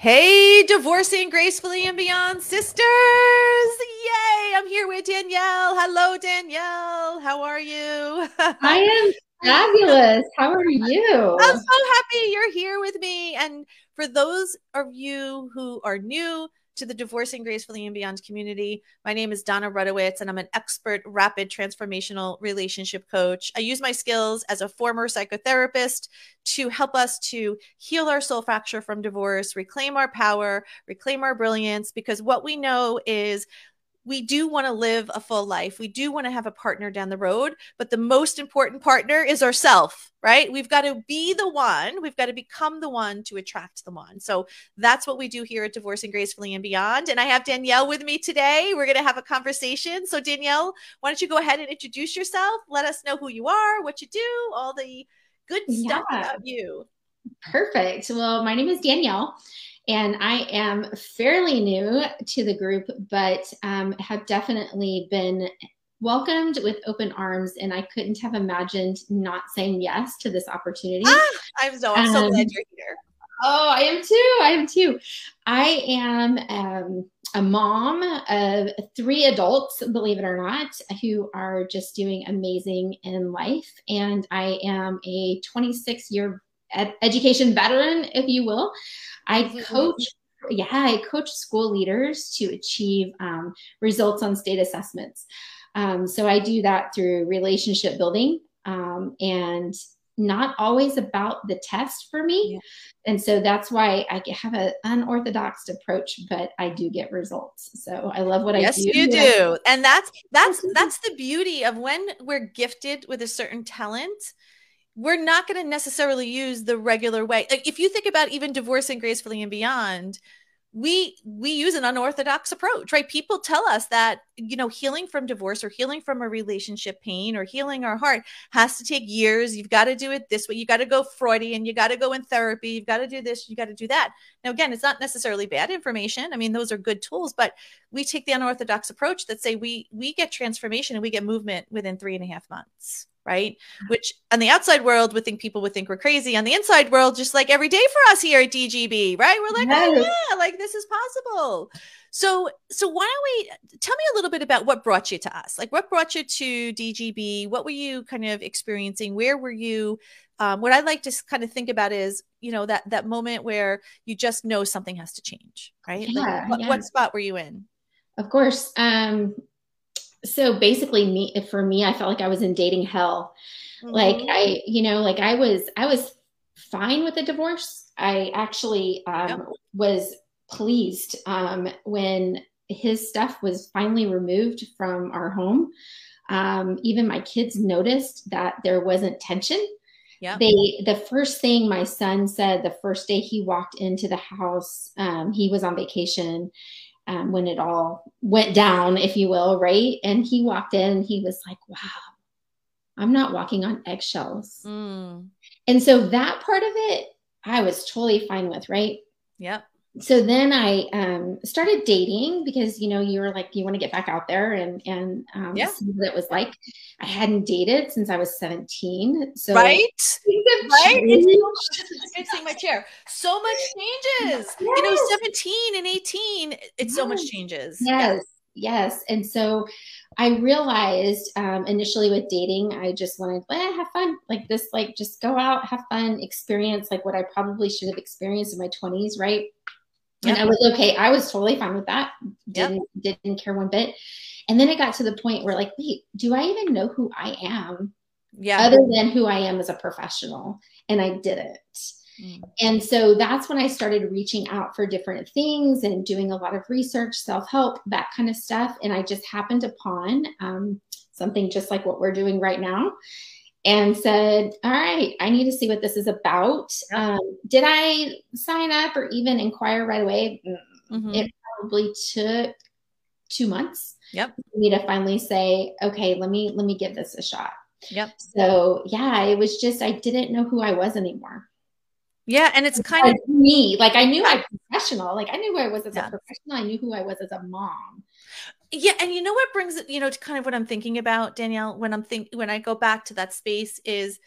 Hey, divorcing gracefully and beyond sisters. Yay, I'm here with Danielle. Hello, Danielle. How are you? I am fabulous. How are you? I'm so happy you're here with me. And for those of you who are new, to the Divorcing Gracefully and Beyond community. My name is Dona Rutowicz, and I'm an expert rapid transformational relationship coach. I use my skills as a former psychotherapist to help us to heal our soul fracture from divorce, reclaim our power, reclaim our brilliance, because what we know is we do want to live a full life. We do want to have a partner down the road, but the most important partner is ourself, right? We've got to be the one, we've got to become the one to attract the one. So that's what we do here at Divorcing Gracefully and Beyond. And I have Danielle with me today. We're going to have a conversation. So, Danielle, why don't you go ahead and introduce yourself? Let us know who you are, what you do, all the good stuff yeah. about you. Perfect. Well, my name is Danielle and I am fairly new to the group, but um, have definitely been welcomed with open arms. And I couldn't have imagined not saying yes to this opportunity. Ah, I'm so, I'm so um, glad you're here. Oh, I am too. I am too. I am um, a mom of three adults, believe it or not, who are just doing amazing in life. And I am a 26 year ed- education veteran, if you will. I coach yeah, I coach school leaders to achieve um, results on state assessments. Um, so I do that through relationship building um, and not always about the test for me. Yeah. And so that's why I have an unorthodox approach, but I do get results. So I love what yes, I do. Yes, you do. And that's that's that's the beauty of when we're gifted with a certain talent we're not going to necessarily use the regular way. Like if you think about even divorcing gracefully and beyond, we we use an unorthodox approach, right? People tell us that you know healing from divorce or healing from a relationship pain or healing our heart has to take years. You've got to do it this way. You got to go Freudian. You got to go in therapy. You've got to do this. You got to do that. Now, again, it's not necessarily bad information. I mean, those are good tools, but we take the unorthodox approach that say we we get transformation and we get movement within three and a half months right? Which on the outside world would think people would think we're crazy. On the inside world, just like every day for us here at DGB, right? We're like, oh, yes. oh yeah, like this is possible. So, so why don't we tell me a little bit about what brought you to us? Like, what brought you to DGB? What were you kind of experiencing? Where were you? Um, what I'd like to kind of think about is, you know, that that moment where you just know something has to change, right? Yeah, like, what, yeah. what spot were you in? Of course. Um, so basically me for me i felt like i was in dating hell. Mm-hmm. like i you know like i was i was fine with the divorce. I actually um, yep. was pleased um, when his stuff was finally removed from our home. Um, even my kids noticed that there wasn't tension. Yeah they the first thing my son said the first day he walked into the house um, he was on vacation um, when it all went down, if you will, right? And he walked in, he was like, wow, I'm not walking on eggshells. Mm. And so that part of it, I was totally fine with, right? Yep so then I um, started dating because you know you were like you want to get back out there and and um, yeah. see what it was like. I hadn't dated since I was seventeen, so right, right. Fixing my chair. So much changes. Yes. You know, seventeen and eighteen. It's yes. so much changes. Yes, yes. And so I realized um, initially with dating, I just wanted eh, have fun, like this, like just go out, have fun, experience like what I probably should have experienced in my twenties, right? Yep. And I was okay. I was totally fine with that. Didn't yep. didn't care one bit. And then it got to the point where like, wait, do I even know who I am? Yeah. Other than who I am as a professional. And I didn't. Mm. And so that's when I started reaching out for different things and doing a lot of research, self help, that kind of stuff. And I just happened upon um, something just like what we're doing right now and said, All right, I need to see what this is about. Um, did I sign up or even inquire right away? Mm-hmm. It probably took two months. Yep. For me to finally say, okay, let me let me give this a shot. Yep. So yeah, it was just I didn't know who I was anymore. Yeah, and it's kind of me. Like I knew I was professional. Like I knew who I was as yeah. a professional. I knew who I was as a mom. Yeah, and you know what brings it, you know, to kind of what I'm thinking about, Danielle, when I'm think when I go back to that space is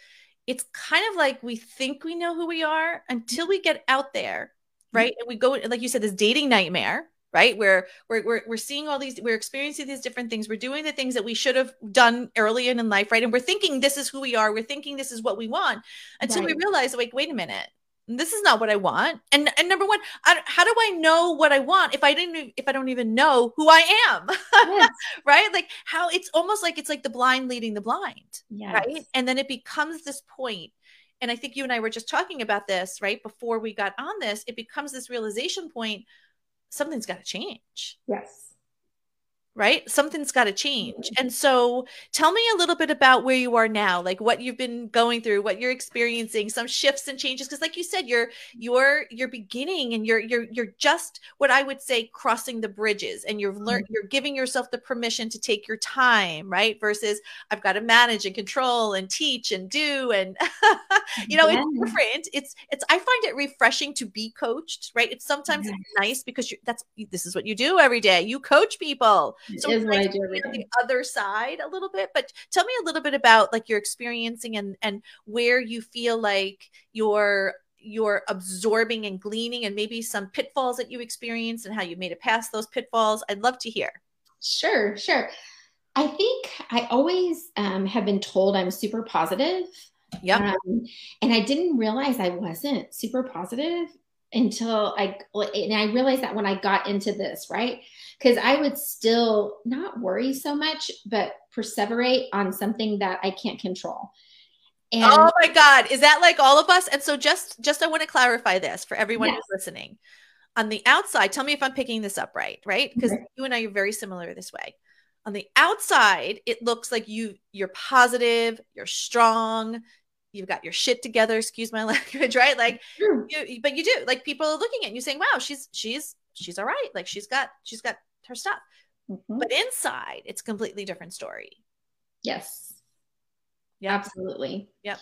it's kind of like we think we know who we are until we get out there mm-hmm. right? And we go, like you said, this dating nightmare, right? Where we're, we're, we're seeing all these, we're experiencing these different things. We're doing the things that we should have done early in life, right? And we're thinking this is who we are. We're thinking this is what we want until right. we realize, like, wait a minute, this is not what I want. And and number one, I, how do I know what I want if I didn't if I don't even know who I am? Yes. right? Like how it's almost like it's like the blind leading the blind. Yes. Right? And then it becomes this point and I think you and I were just talking about this, right? Before we got on this, it becomes this realization point something's got to change. Yes right? Something's got to change. And so tell me a little bit about where you are now, like what you've been going through, what you're experiencing, some shifts and changes because like you said you're you're you're beginning and you're you're you're just what I would say crossing the bridges and you're learned mm-hmm. you're giving yourself the permission to take your time, right? Versus I've got to manage and control and teach and do and you know, yeah. it's different. It's it's I find it refreshing to be coached, right? It's sometimes yes. nice because you that's this is what you do every day. You coach people so is what I do the other side a little bit but tell me a little bit about like your experiencing and and where you feel like you're you're absorbing and gleaning and maybe some pitfalls that you experienced and how you made it past those pitfalls. I'd love to hear. Sure sure. I think i always um, have been told i'm super positive yeah um, and i didn't realize i wasn't super positive until I and I realized that when I got into this, right? Because I would still not worry so much, but perseverate on something that I can't control. And oh my God. Is that like all of us? And so just just I want to clarify this for everyone yes. who's listening. On the outside, tell me if I'm picking this up right, right? Because okay. you and I are very similar this way. On the outside, it looks like you you're positive, you're strong, you've got your shit together excuse my language right like you, but you do like people are looking at you saying wow she's she's she's all right like she's got she's got her stuff mm-hmm. but inside it's completely different story yes yeah absolutely yep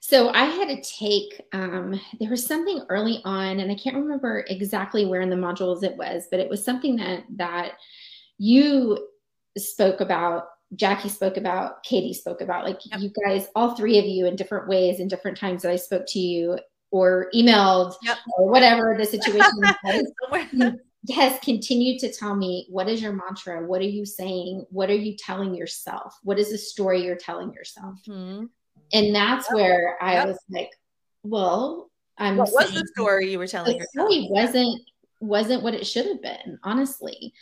so i had to take um there was something early on and i can't remember exactly where in the modules it was but it was something that that you spoke about Jackie spoke about, Katie spoke about, like yep. you guys, all three of you in different ways in different times that I spoke to you or emailed yep. or whatever the situation was. Yes, continue to tell me what is your mantra? What are you saying? What are you telling yourself? What is the story you're telling yourself? Mm-hmm. And that's yep. where I was like, well, I'm what was the story you were telling the story wasn't wasn't what it should have been, honestly.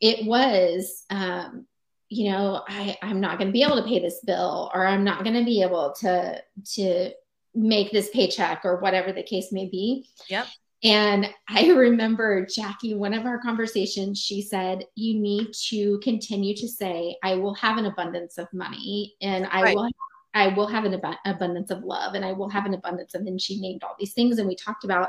It was um you know i i'm not going to be able to pay this bill or i'm not going to be able to to make this paycheck or whatever the case may be yep and i remember jackie one of our conversations she said you need to continue to say i will have an abundance of money and i right. will I will have an ab- abundance of love and I will have an abundance of, and she named all these things and we talked about.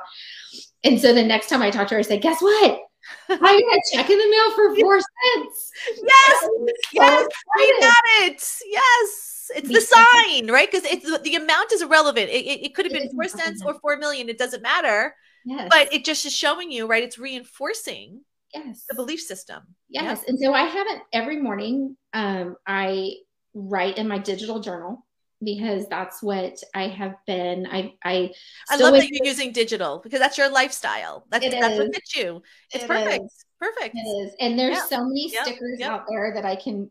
And so the next time I talked to her, I said, guess what? I got a check in the mail for four cents. Yes, yes, we got it. Yes, it's the sign, right? Because it's the amount is irrelevant. It, it, it could have been four cents or four million. It doesn't matter. Yes. But it just is showing you, right? It's reinforcing yes the belief system. Yes. And so I haven't every morning. Um, I write in my digital journal because that's what I have been. I I, I love that you're using digital because that's your lifestyle. That's that's what fits you. It's it perfect. Is. Perfect. It is. And there's yeah. so many stickers out there that I can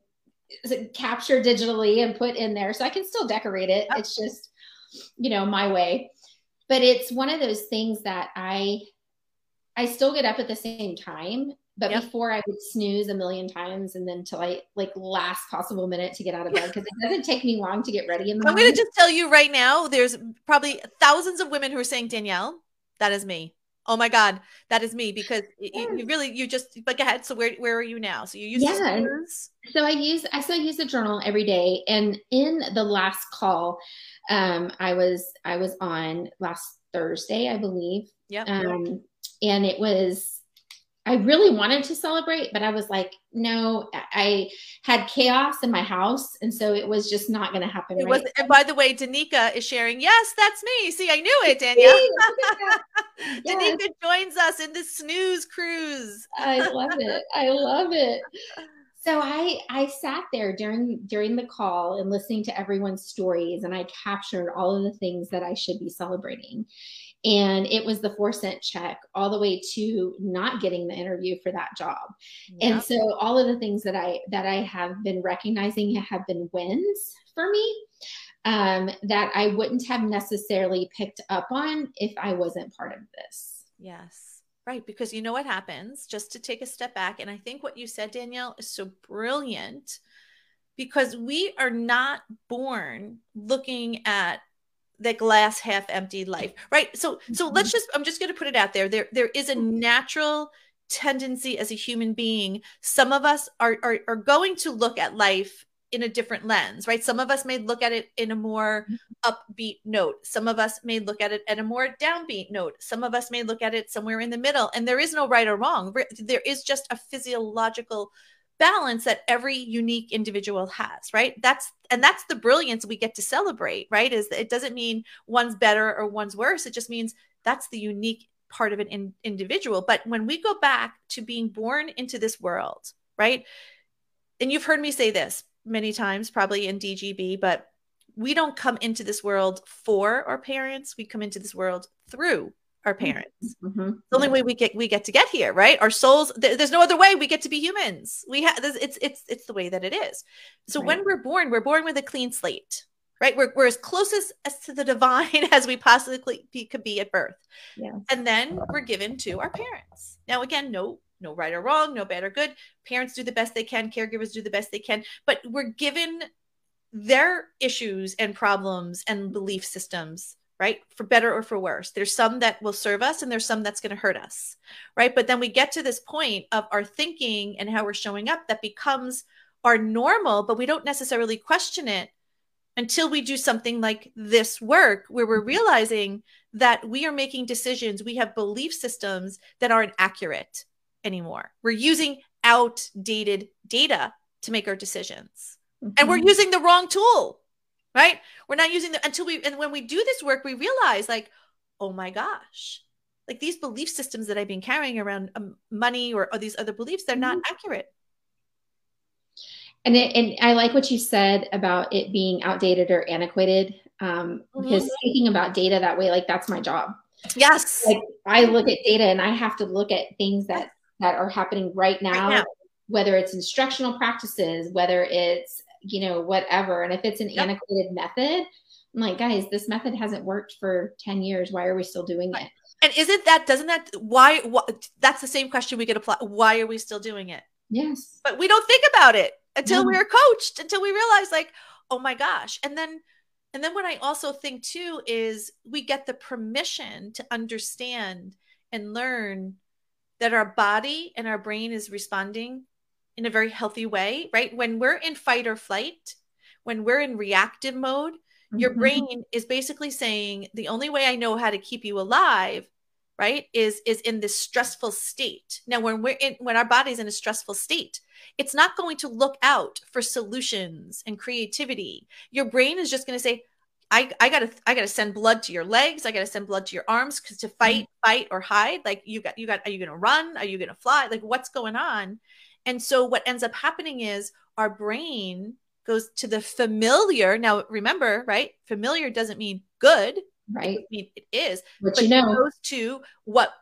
capture digitally and put in there. So I can still decorate it. It's just, you know, my way. But it's one of those things that I I still get up at the same time but yep. before I would snooze a million times and then till I like last possible minute to get out of bed because it doesn't take me long to get ready in the I'm going to just tell you right now there's probably thousands of women who are saying Danielle, that is me. Oh my God, that is me because you, you, really you just but go ahead. So where where are you now? So you use yeah. So I use I still use the journal every day. And in the last call, um, I was I was on last Thursday, I believe. Yeah. Um, and it was I really wanted to celebrate, but I was like, no, I had chaos in my house. And so it was just not going to happen. It right? was, and by the way, Danica is sharing, yes, that's me. See, I knew it, Danielle. yes. Danica joins us in the snooze cruise. I love it. I love it. So I I sat there during during the call and listening to everyone's stories and I captured all of the things that I should be celebrating. And it was the four cent check all the way to not getting the interview for that job. Yeah. and so all of the things that i that i have been recognizing have been wins for me um, that i wouldn't have necessarily picked up on if i wasn't part of this. Yes. Right. Because you know what happens? Just to take a step back and i think what you said danielle is so brilliant because we are not born looking at the glass half empty life right? So so mm-hmm. let's just i'm just going to put it out there. There there is a natural tendency as a human being. Some of us are, are are going to look at life in a different lens right? Some of us may look at it in a more mm-hmm. upbeat note. Some of us may look at it at a more downbeat note. Some of us may look at it somewhere in the middle and there is no right or wrong. There is just a physiological balance that every unique individual has right? That's and that's the brilliance we get to celebrate right? Is it doesn't mean one's better or one's worse. It just means that's the unique part of an in, individual. But when we go back to being born into this world right? And you've heard me say this many times probably in dgb but we don't come into this world for our parents. We come into this world through our mm-hmm. parents. Mm-hmm. The only way we get we get to get here, right? Our souls. Th- there's no other way we get to be humans. We have it's it's it's the way that it is. So right. when we're born, we're born with a clean slate, right? We're we're as close as, as to the divine as we possibly be, could be at birth. Yeah. And then we're given to our parents. Now again, no no right or wrong, no bad or good. Parents do the best they can, caregivers do the best they can, but we're given their issues and problems and belief systems right? For better or for worse. There's some that will serve us and there's some that's going to hurt us, right? But then we get to this point of our thinking and how we're showing up that becomes our normal, but we don't necessarily question it until we do something like this work where we're realizing that we are making decisions, we have belief systems that aren't accurate anymore. We're using outdated data to make our decisions. Mm-hmm. And we're mm-hmm. using the wrong tool right? We're not using the until we and when we do this work, we realize like, oh my gosh, like these belief systems that I've been carrying around um, money or, or, these other beliefs, they're not mm-hmm. accurate. And it, and I like what you said about it being outdated or antiquated. Um, mm-hmm. Because thinking about data that way, like that's my job. Yes. Like I look at data and I have to look at things that that are happening right now, right now. whether it's instructional practices, whether it's you know, whatever. And if it's an yep. antiquated method, I'm like, guys, this method hasn't worked for 10 years. Why are we still doing it? And isn't that, doesn't that, why, that's the same question we get apply. Why are we still doing it? Yes. But we don't think about it until no. we are coached, until we realize, like, oh my gosh. And then, and then what I also think too is we get the permission to understand and learn that our body and our brain is responding in a very healthy way, right? When we're in fight or flight, when we're in reactive mode, mm-hmm. your brain is basically saying the only way I know how to keep you alive, right, is is in this stressful state. Now, when we're in when our body's in a stressful state, it's not going to look out for solutions and creativity. Your brain is just going to say, I, I gotta I gotta send blood to your legs. I gotta send blood to your arms because to fight, mm-hmm. fight or hide. Like you got you got. Are you gonna run? Are you gonna fly? Like what's going on? And so what ends up happening is our brain goes to the familiar. Now remember, right? Familiar doesn't mean good. Right. I mean it is. But, but you know. goes to what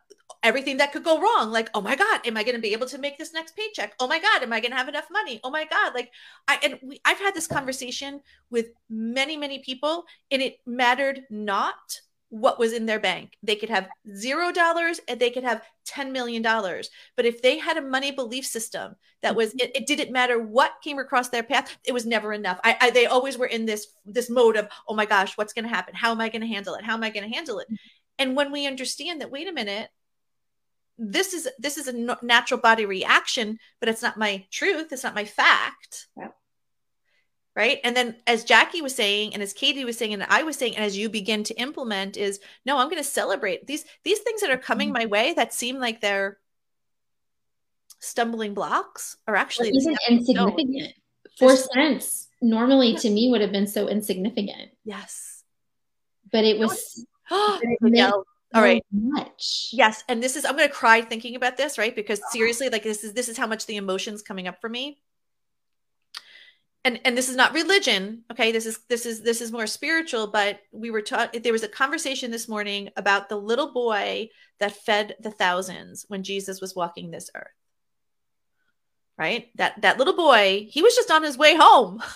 everything that could go wrong. Like, oh my God, am I going to be able to make this next paycheck? Oh my God, am I going to have enough money? Oh my God. Like I, and we, I've had this conversation with many, many people and it mattered not what was in their bank. They could have zero dollars and they could have $10 million. But if they had a money belief system that was, mm-hmm. it, it didn't matter what came across their path, it was never enough. I, I they always were in this, this mode of, oh my gosh, what's going to happen? How am I going to handle it? How am I going to handle it? Mm-hmm. And when we understand that, wait a minute, this is, this is a natural body reaction, but it's not my truth. It's not my fact. Right? And then as jackie was saying and as katie was saying and i was saying and as you begin to implement is no i'm going to celebrate. These these things that are coming mm-hmm. my way that seem like they're stumbling blocks are actually even insignificant. Four cents normally to me would have been so insignificant. Yes. But it was all right. much. Yes and this is i'm going to cry thinking about this right? Because seriously like this is this is how much the emotions coming up for me and and this is not religion okay? This is this is this is more spiritual but we were taught there was a conversation this morning about the little boy that fed the thousands when jesus was walking this earth right? That that little boy he was just on his way home.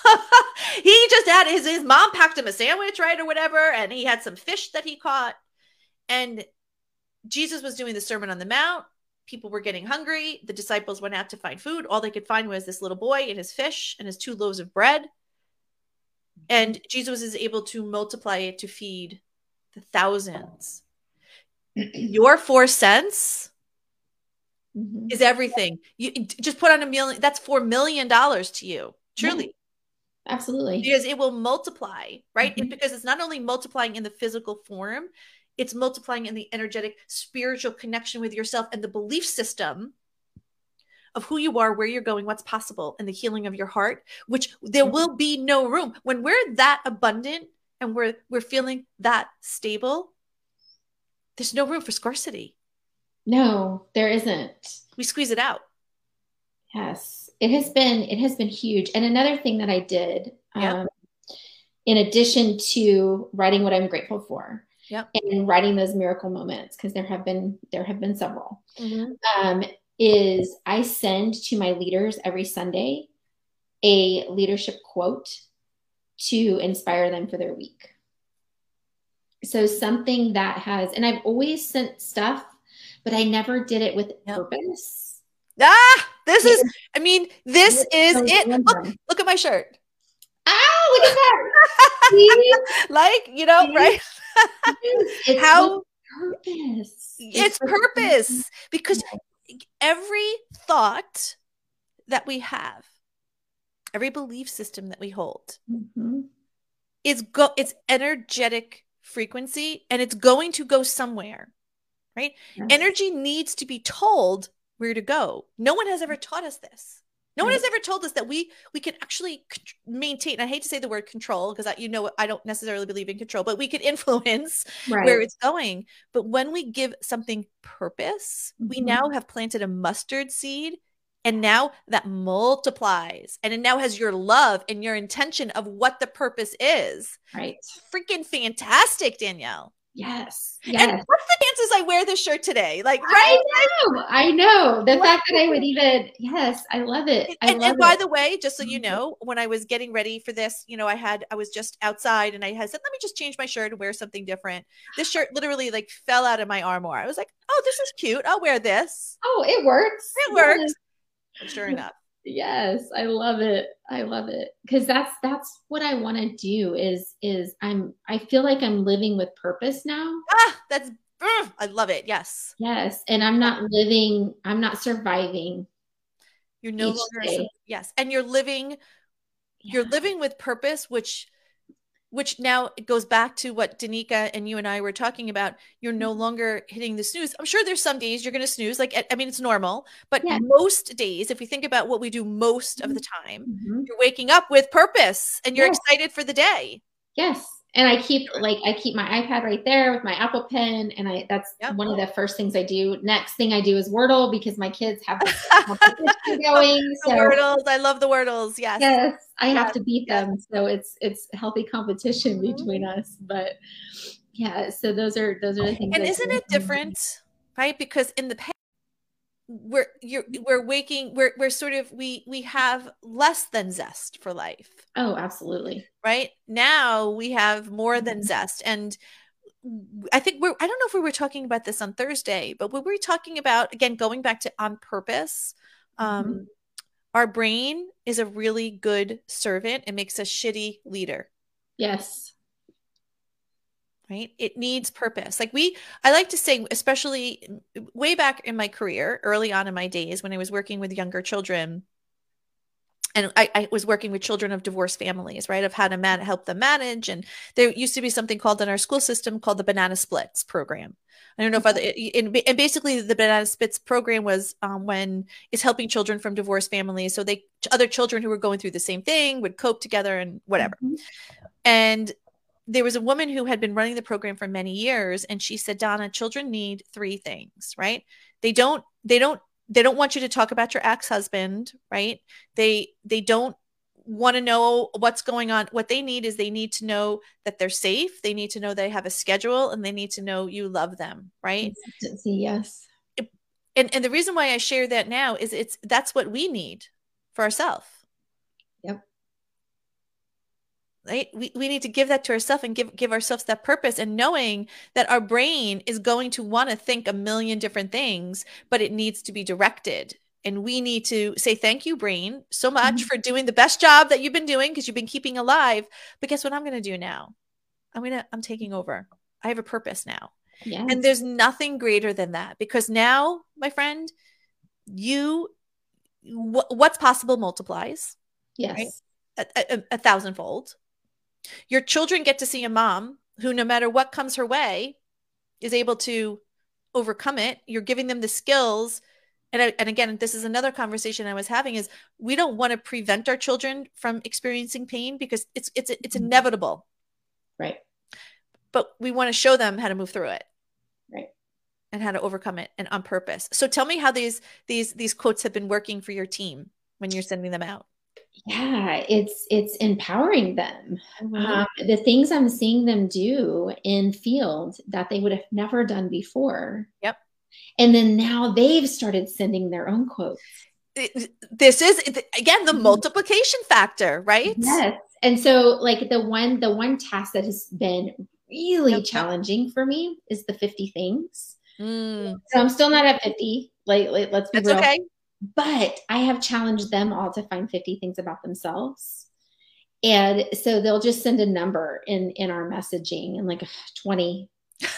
He just had his his mom packed him a sandwich right or whatever and he had some fish that he caught. And jesus was doing the sermon on the mount people were getting hungry. The disciples went out to find food. All they could find was this little boy and his fish and his two loaves of bread. And Jesus is able to multiply it to feed the thousands. Your four cents mm-hmm. is everything. You just put on a million, that's four million dollars to you, truly. Yeah, absolutely. Because it will multiply, right? Mm-hmm. Because it's not only multiplying in the physical form, it's multiplying in the energetic spiritual connection with yourself and the belief system of who you are, where you're going, what's possible, and the healing of your heart, which there will be no room. When we're that abundant and we're we're feeling that stable, there's no room for scarcity. No, there isn't. We squeeze it out. Yes. It has been it has been huge. And another thing that I did, yeah. um, in addition to writing what I'm grateful for, yep. and writing those miracle moments because there have been there have been several mm-hmm. um, is i send to my leaders every sunday a leadership quote to inspire them for their week so something that has and i've always sent stuff but i never did it with yep. purpose ah this is i mean this is it look, look at my shirt look at that. like, you know, right? it's how purpose. It's, it's purpose because every thought that we have, every belief system that we hold, mm-hmm. is go it's energetic frequency and it's going to go somewhere. Right? Yes. Energy needs to be told where to go. No one has ever taught us this. No one has ever told us that we we can actually maintain. I hate to say the word control because you know I don't necessarily believe in control, but we could influence right. where it's going. But when we give something purpose, mm-hmm. we now have planted a mustard seed, and now that multiplies, and it now has your love and your intention of what the purpose is. Right, freaking fantastic, Danielle. Yes. Yes. And what's the chances I wear this shirt today? Like, right? I know. I know. The fact that I would even, yes, I love it. I and, love and by the way, just so you mm-hmm. know, when I was getting ready for this, you know, I had, I was just outside and I had said, let me just change my shirt and wear something different. This shirt literally like fell out of my armoire. I was like, oh, this is cute. I'll wear this. Oh, it works. It works. Yes. Sure enough. Yes, I love it. I love it because that's that's what I want to do. Is is I'm I feel like I'm living with purpose now. Ah, that's uh, I love it. Yes. Yes, and I'm not living. I'm not surviving. You're no longer day. yes, and you're living. Yeah. You're living with purpose, which which now it goes back to what Danica and you and I were talking about. You're no mm-hmm. longer hitting the snooze. I'm sure there's some days you're going to snooze. Like, I mean, it's normal, but yeah. most days, if we think about what we do most of the time, mm-hmm. you're waking up with purpose and you're yes. excited for the day. Yes and I keep like I keep my iPad right there with my Apple Pen, and I that's yep. one of the first things I do. Next thing I do is Wordle because my kids have going. So Wordles, I love the Wordles. Yes, yes, I have to beat them, so it's it's healthy competition mm-hmm. between us. But yeah, so those are those are the things. And isn't it different, right? Because in the past we're you're we're waking we're we're sort of we we have less than zest for life. Oh absolutely. Right? Now we have more than mm-hmm. zest. And i think we're i don't know if we were talking about this on thursday but we were talking about again going back to on purpose um mm-hmm. our brain is a really good servant. It makes a shitty leader. Yes right it needs purpose like we i like to say especially way back in my career early on in my days when i was working with younger children and I, I, was working with children of divorced families, right? Of how to man- help them manage. And there used to be something called in our school system called the Banana Splits program. I don't know if other, and, and basically the Banana Splits program was um, when it's helping children from divorced families. So they, other children who were going through the same thing would cope together and whatever. Mm-hmm. And there was a woman who had been running the program for many years and she said dona children need three things right they don't they don't they don't want you to talk about your ex-husband right they they don't want to know what's going on. What they need is they need to know that they're safe. They need to know they have a schedule and they need to know you love them, right? Yes. And and the reason why I share that now is it's that's what we need for ourselves. Yep. Right? We, we need to give that to ourselves and give give ourselves that purpose and knowing that our brain is going to want to think a million different things, but it needs to be directed and we need to say thank you brain so much mm-hmm. for doing the best job that you've been doing because you've been keeping alive but guess what i'm going to do now i'm going to i'm taking over i have a purpose now yes. and there's nothing greater than that because now my friend you w- what's possible multiplies yes right? a, a, a thousandfold your children get to see a mom who no matter what comes her way is able to overcome it. You're giving them the skills. And I, and again this is another conversation i was having is we don't want to prevent our children from experiencing pain because it's it's it's mm-hmm. inevitable. Right. But we want to show them how to move through it. Right. And how to overcome it and on purpose. So tell me how these these these quotes have been working for your team when you're sending them out yeah it's it's empowering them mm-hmm. um, the things i'm seeing them do in field that they would have never done before yep and then now they've started sending their own quotes. This is again the mm-hmm. multiplication factor, right? Yes. And so like the one the one task that has been really okay. challenging for me is the 50 things. Mm. So I'm still not at 50. Like, like let's be That's real. Okay. But I have challenged them all to find 50 things about themselves. And so they'll just send a number in in our messaging and like 20.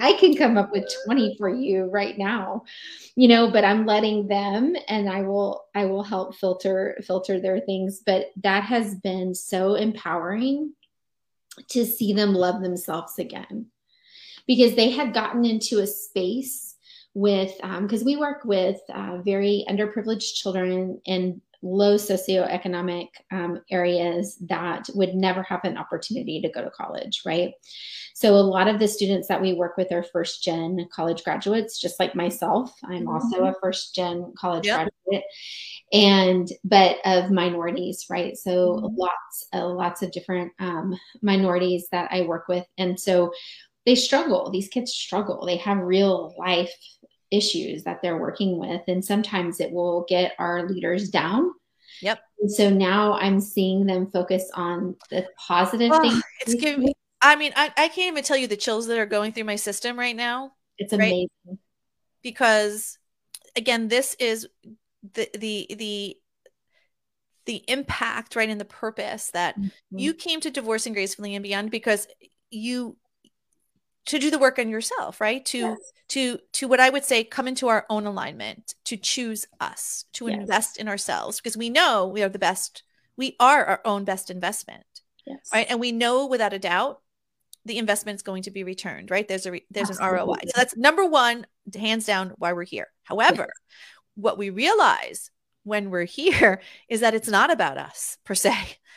I can come up with 20 for you right now, you know, but I'm letting them and I will, I will help filter, filter their things. But that has been so empowering to see them love themselves again because they had gotten into a space with, because um, we work with uh, very underprivileged children in low socioeconomic um, areas that would never have an opportunity to go to college, right? So a lot of the students that we work with are first gen college graduates, just like myself. I'm mm-hmm. also a first gen college yep. graduate and but of minorities right so mm-hmm. lots uh, lots of different um, minorities that i work with and so they struggle these kids struggle they have real life issues that they're working with and sometimes it will get our leaders down yep and so now i'm seeing them focus on the positive oh, things it's giving me i mean I, I can't even tell you the chills that are going through my system right now it's amazing right? because again this is the the the the impact right in the purpose that mm-hmm. you came to divorcing gracefully and beyond because you to do the work on yourself right to yes. to to what i would say come into our own alignment to choose us to yes. invest in ourselves because we know we are the best we are our own best investment yes. right and we know without a doubt the investment is going to be returned right there's a re- there's Absolutely. an roi so that's number one hands down why we're here however what we realize when we're here is that it's not about us per se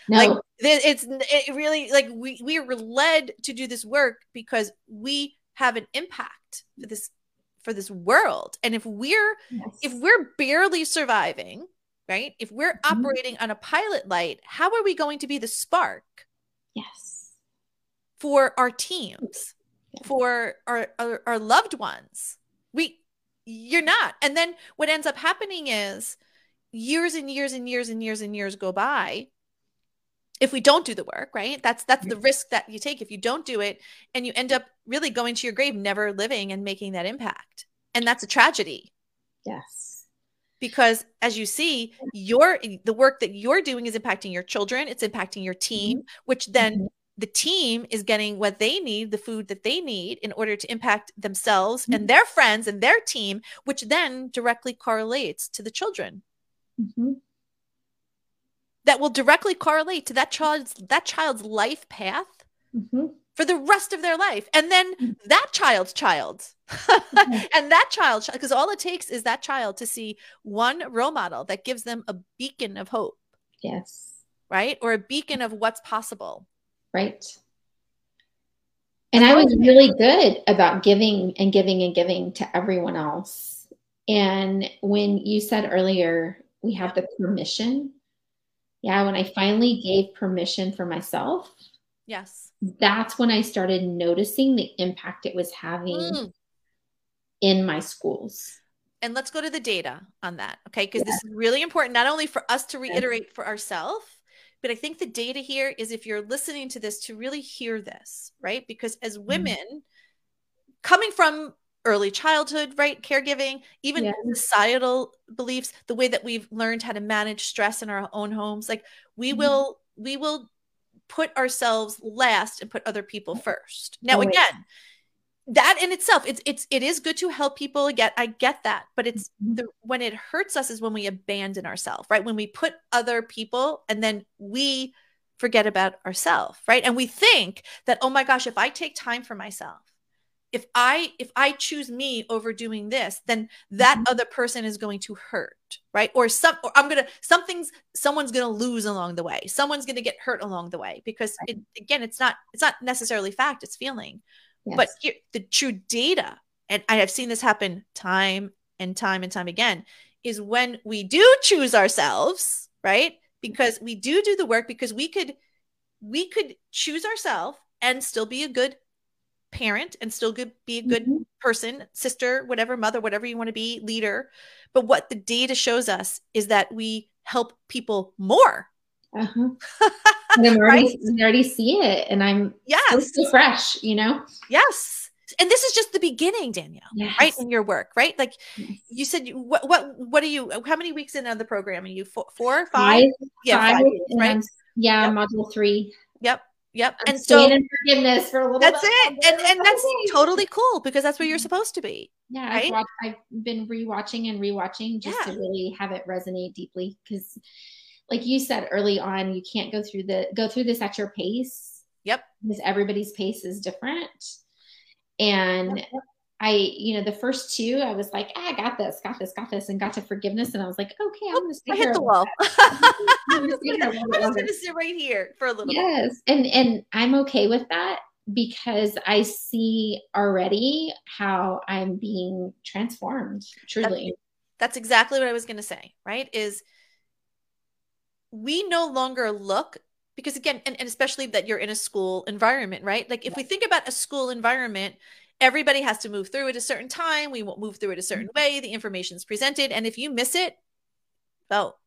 no. Like it's it really like we we were led to do this work because we have an impact for this for this world. And if we're yes. if we're barely surviving, right? If we're mm-hmm. operating on a pilot light, how are we going to be the spark? Yes. For our teams, for our, our our loved ones. We you're not. And then what ends up happening is years and years and years and years and years go by if we don't do the work right? That's that's the risk that you take if you don't do it and you end up really going to your grave never living and making that impact. And that's a tragedy. Yes. Because as you see your the work that you're doing is impacting your children it's impacting your team mm-hmm. which then mm-hmm. the team is getting what they need the food that they need in order to impact themselves mm-hmm. and their friends and their team which then directly correlates to the children. Mm-hmm that will directly correlate to that child's that child's life path mm-hmm. for the rest of their life. And then mm-hmm. that child's child mm-hmm. and that child because all it takes is that child to see one role model that gives them a beacon of hope. Yes. Right? Or a beacon of what's possible. Right. And i was really good about giving and giving and giving to everyone else. And when you said earlier we have the permission Yeah, when I finally gave permission for myself. Yes. That's when I started noticing the impact it was having mm. in my schools. And let's go to the data on that. Okay. Because this is really important, not only for us to reiterate for ourselves, but I think the data here is if you're listening to this to really hear this, right? Because as mm. women, mm. coming from early childhood, right? Caregiving, even yes. societal beliefs, the way that we've learned how to manage stress in our own homes. Like we mm-hmm. will, we will put ourselves last and put other people first. Now, oh, again, that in itself, it's it's it is good to help people. Get I get that, but it's mm-hmm. the when it hurts us is when we abandon ourselves, right? When we put other people and then we forget about ourselves, right? And we think that, oh my gosh, if I take time for myself, if i if i choose me over doing this then that mm-hmm. other person is going to hurt right? Or some or i'm gonna something's someone's gonna lose along the way. Someone's gonna get hurt along the way because it, again it's not it's not necessarily fact it's feeling. Yes. but here, the true data and i have seen this happen time and time and time again is when we do choose ourselves right? Because we do do the work because we could we could choose ourselves and still be a good parent and still good, be a good mm-hmm. person, sister, whatever, mother, whatever you want to be, leader. But what the data shows us is that we help people more. Uh-huh. and I'm already, right? I already see it, and I'm yes, so fresh, you know. Yes, and this is just the beginning, Danielle. Yes. Right in your work, right? Like yes. you said, you, what what what are you? How many weeks in on the program? Are you four, four five? five yeah, five, right? Yeah, yep. module three. Yep. Yep. and so in forgiveness for a little That's it. And and that's totally cool because that's where you're mm-hmm. supposed to be. Yeah. Right? I've, watched, I've been rewatching and rewatching just yeah. to really have it resonate deeply. Because like you said early on, you can't go through the go through this at your pace. Yep. Because everybody's pace is different. And yep. I, you know, the first two, I was like, ah, I got this, got this, got this, and got to forgiveness. And I was like, okay, I'm going to I hit the wall. I'm just going to sit right here for a little bit. yes. Bit. And, and I'm okay with that because I see already how I'm being transformed truly. That's, that's exactly what I was going to say, right? Is we no longer look because again, and, and especially that you're in a school environment, right? Like if yeah. we think about a school environment, everybody has to move through at a certain time. We won't move through it a certain mm-hmm. way. The information is presented. And if you miss it, well,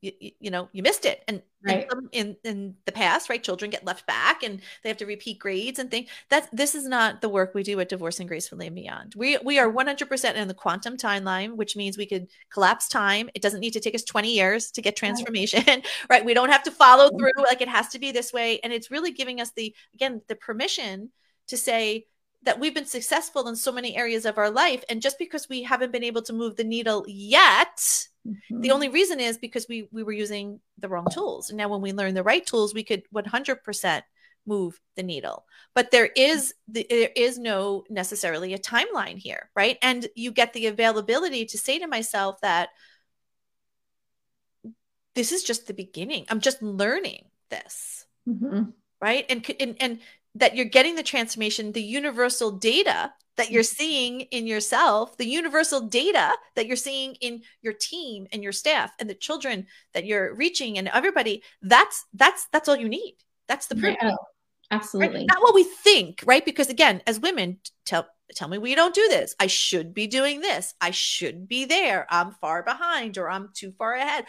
you, you know, you missed it. And right. in, in the past, right, children get left back and they have to repeat grades and things. That this is not the work we do at Divorcing Gracefully and Beyond. We we are 100% in the quantum timeline, which means we could collapse time. It doesn't need to take us 20 years to get transformation, right? right? We don't have to follow through like it has to be this way. And it's really giving us the again the permission to say that we've been successful in so many areas of our life and just because we haven't been able to move the needle yet mm-hmm. the only reason is because we we were using the wrong tools. And now when we learn the right tools we could 100% move the needle. But there is the, there is no necessarily a timeline here right? And you get the availability to say to myself that this is just the beginning. I'm just learning this mm-hmm. right? And, and and that you're getting the transformation, the universal data that you're mm-hmm. seeing in yourself, the universal data that you're seeing in your team and your staff and the children that you're reaching and everybody, that's that's that's all you need. That's the proof. Yeah, absolutely. Right? Not what we think, right? Because again, as women, tell tell me we don't do this. I should be doing this. I should be there. I'm far behind or I'm too far ahead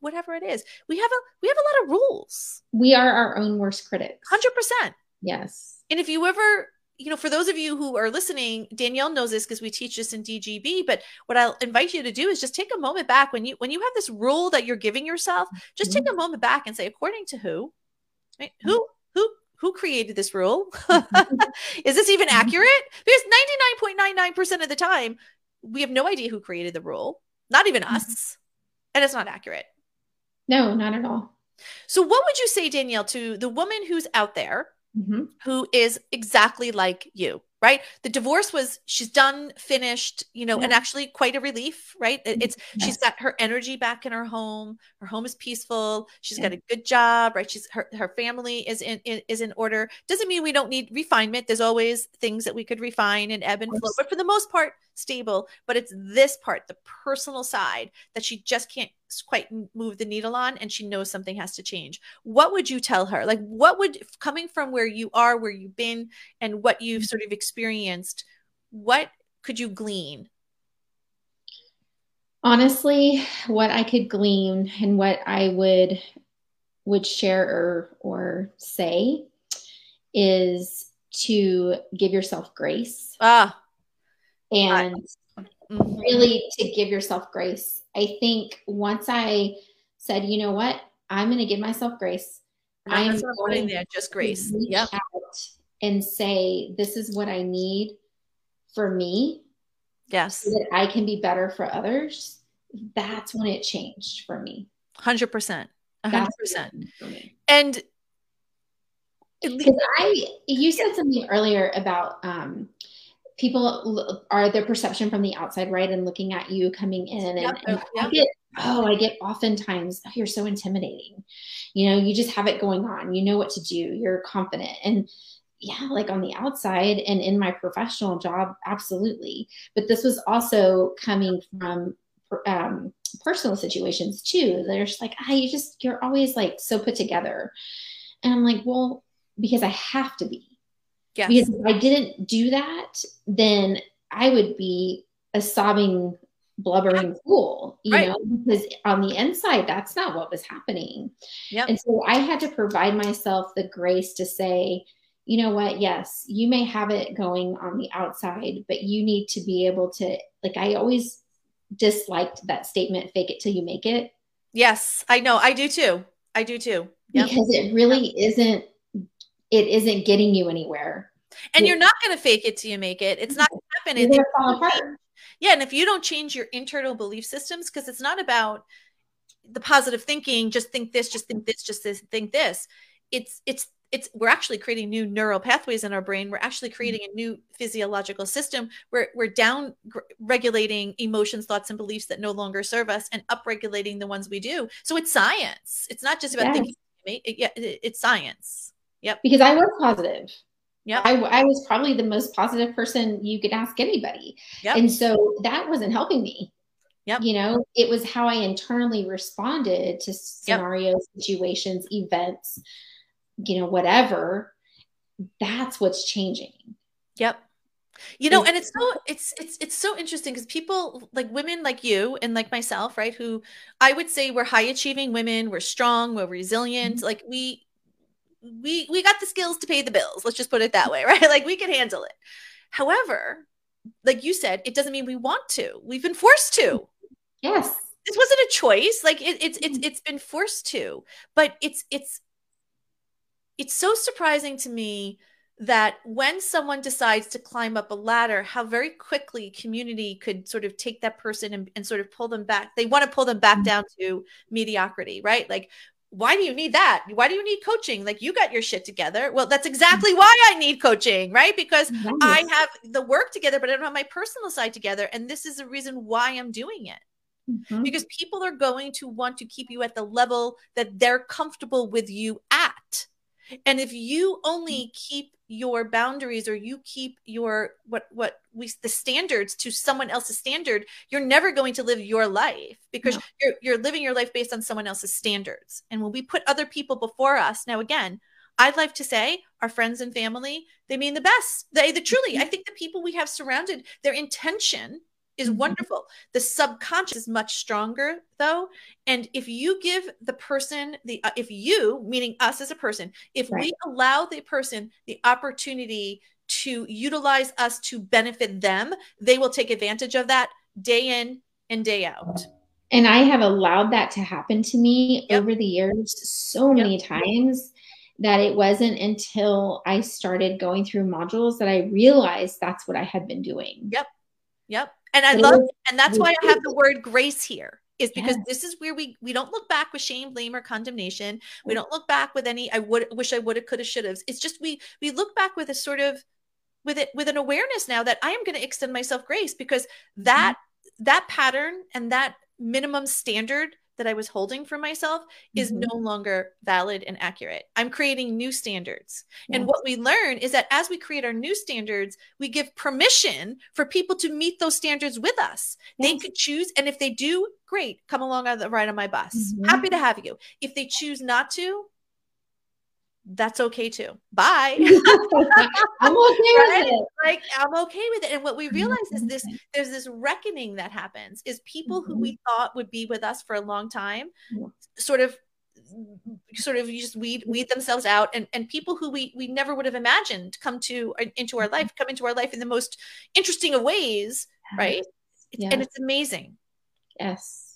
whatever it is we have a we have a lot of rules we are our own worst critics 100% Yes. And if you ever, you know, for those of you who are listening, Danielle knows this because we teach this in DGB. But what I'll invite you to do is just take a moment back when you when you have this rule that you're giving yourself. Just mm-hmm. take a moment back and say, according to who, right? Who who who created this rule? is this even mm-hmm. accurate? Because 99.99% of the time, we have no idea who created the rule, not even mm-hmm. us. And it's not accurate. No, not at all. So, what would you say, Danielle, to the woman who's out there mm-hmm. who is exactly like you right? The divorce was she's done finished you know yeah. and actually quite a relief right? It's yes. she's got her energy back in her home. Her home is peaceful. She's yeah. got a good job right? She's her, her family is in, in, is in order. Doesn't mean we don't need refinement. There's always things that we could refine and ebb and flow but for the most part stable but it's this part the personal side that she just can't quite move the needle on and she knows something has to change. What would you tell her? Like what would coming from where you are where you've been and what you've sort of experienced what could you glean? Honestly what i could glean and what i would would share or or say is to give yourself grace. Ah and mm-hmm. really to give yourself grace. I think once i said you know what? I'm going to give myself grace. I am going there just grace. yeah and say this is what i need for me yes. so that i can be better for others. That's when it changed for me. 100% 100% and because i you said something earlier about um people are their perception from the outside right and looking at you coming in and, yep, and yep. I get, oh i get oftentimes oh, you're so intimidating you know you just have it going on you know what to do you're confident and yeah, like on the outside and in my professional job, absolutely. But this was also coming from um, personal situations too. They're just like, ah, you just, you're always like so put together. And I'm like, well, because I have to be. Yes. Because if I didn't do that, then I would be a sobbing, blubbering fool, you right. know, because on the inside, that's not what was happening. Yep. And so I had to provide myself the grace to say, you know what? Yes, you may have it going on the outside, but you need to be able to, like, I always disliked that statement, fake it till you make it. Yes, I know. I do too. I do too. Yep. Because it really isn't, it isn't getting you anywhere. And you're not going to fake it till you make it. It's not going to happen. It's fall apart. Yeah. And if you don't change your internal belief systems, because it's not about the positive thinking, just think this, just think this, just this, think this. It's, it's it's we're actually creating new neural pathways in our brain we're actually mm-hmm. creating a new physiological system we're, we're down regulating emotions thoughts and beliefs that no longer serve us and up regulating the ones we do so it's science it's not just about yes. thinking it, it's science yep because i was positive yeah I, I was probably the most positive person you could ask anybody yep. and so that wasn't helping me Yep. You know, it was how I internally responded to scenarios, yep. situations, events you know, whatever, that's what's changing. Yep. You know, and it's so it's it's it's so interesting because people like women like you and like myself, right? Who I would say we're high achieving women, we're strong, we're resilient. Mm-hmm. Like we we we got the skills to pay the bills. Let's just put it that way, right? Like we can handle it. However, like you said, it doesn't mean we want to. We've been forced to. Yes. This wasn't a choice. Like it, it's it's mm-hmm. it's been forced to. But it's it's it's so surprising to me that when someone decides to climb up a ladder, how very quickly community could sort of take that person and, and sort of pull them back. They want to pull them back mm-hmm. down to mediocrity, right? Like, why do you need that? Why do you need coaching? Like, you got your shit together. Well, that's exactly why I need coaching, right? Because. I have the work together, but I don't have my personal side together. And this is the reason why I'm doing it. Mm-hmm. Because people are going to want to keep you at the level that they're comfortable with you at and if you only keep your boundaries or you keep your what what we the standards to someone else's standard you're never going to live your life because no. you're you're living your life based on someone else's standards and when we put other people before us now again i'd like to say our friends and family they mean the best they the truly i mm-hmm. think the people we have surrounded their intention is mm-hmm. wonderful. The subconscious is much stronger though. And if you give the person the, uh, if you, meaning us as a person, if right. we allow the person the opportunity to utilize us to benefit them, they will take advantage of that day in and day out. And I have allowed that to happen to me yep. over the years so many yep. times that it wasn't until I started going through modules that I realized that's what I had been doing. Yep. Yep. And I love, and that's why I have the word grace here is because this is where we we don't look back with shame, blame, or condemnation. We don't look back with any I would wish I would have, could have, should have. It's just we we look back with a sort of with it with an awareness now that I am going to extend myself grace because that mm-hmm. that pattern and that minimum standard that I was holding for myself is Mhm. no longer valid and accurate. I'm creating new standards. And what we learn is that as we create our new standards, we give permission for people to meet those standards with us. They Yes. could choose. And if they do, great, come along on the ride on my bus. Mhm. Happy to have you. If they choose not to, that's okay too. Bye. I'm okay Right? with it. like I'm okay with it. And what we realize is this there's this reckoning that happens is people who Mhm. we thought would be with us for a long time Yeah. sort of sort of just weed weed themselves out and and people who we we never would have imagined come to uh, into our life come into our life in the most interesting of ways right It's- Yeah. and it's amazing Yes.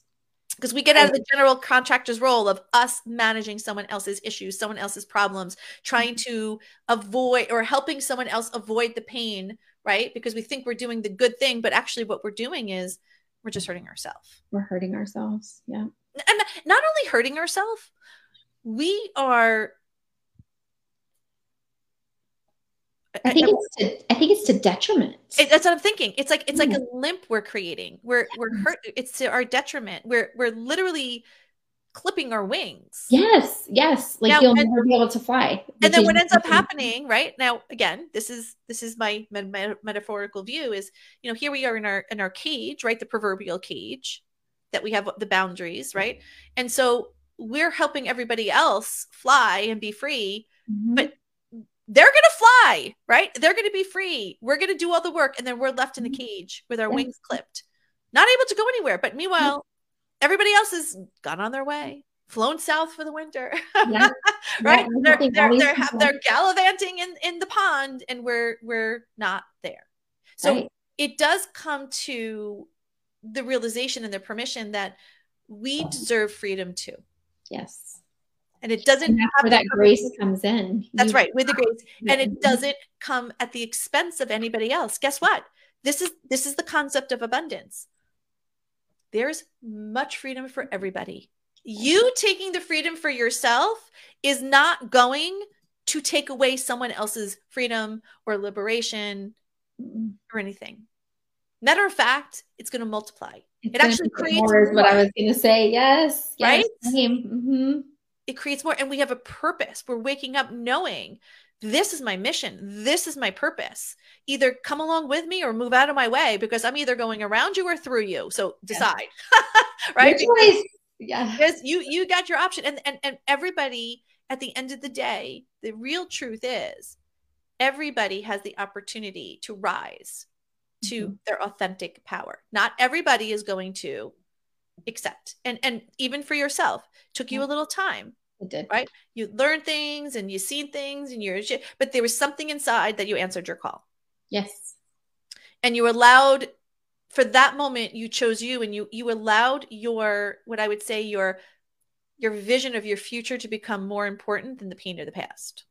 Because we get out of the general contractor's role of us managing someone else's issues, someone else's problems, trying mm-hmm. to avoid or helping someone else avoid the pain, right? Because we think we're doing the good thing, but actually what we're doing is we're just hurting ourselves. We're hurting ourselves. Yeah. And not only hurting ourselves, we are I think it's to I think it's to detriment. It- that's what I'm thinking. It's like it's like a limp we're creating. We're we're hurt. It's to our detriment. We're we're literally clipping our wings. yes, yes. Like Now, you'll and- never be able to fly. and then what ends up happening right now again this is this is my me- me- metaphorical view is you know here we are in our in our cage right the proverbial cage that we have the boundaries right and so we're helping everybody else fly and be free Mhm. but they're gonna fly right? They're gonna be free. We're gonna do all the work. And then we're left in the cage with our wings clipped. Not able to go anywhere. But meanwhile everybody else has gone on their way flown south for the winter. Yeah. right? Yeah, they're they're they're, ha- they're gallivanting in in the pond and we're we're not there. So Right. it does come to the realization and the permission that we deserve freedom too. Yes. And it doesn't And where that grace comes in. that's You- right with the grace and it doesn't come at the expense of anybody else guess what this is this is the concept of abundance there's much freedom for everybody you taking the freedom for yourself is not going to take away someone else's freedom or liberation or anything matter of fact it's going to multiply It's It actually creates more is what I was going to say. Yes. yes, Right? same. Mm-hmm. It creates more and we have a purpose we're waking up knowing this is my mission this is my purpose either come along with me or move out of my way because i'm either going around you or through you so decide right Your choice. Yeah. because you you got your option and, and and everybody at the end of the day the real truth is everybody has the opportunity to rise to Mhm. their authentic power not everybody is going to accept and and even for yourself took you a little time It did. right? You learned things and you seen things and you're, but there was something inside that you answered your call Yes. and you allowed for that moment you chose you and you you allowed your what I would say your your vision of your future to become more important than the pain of the past.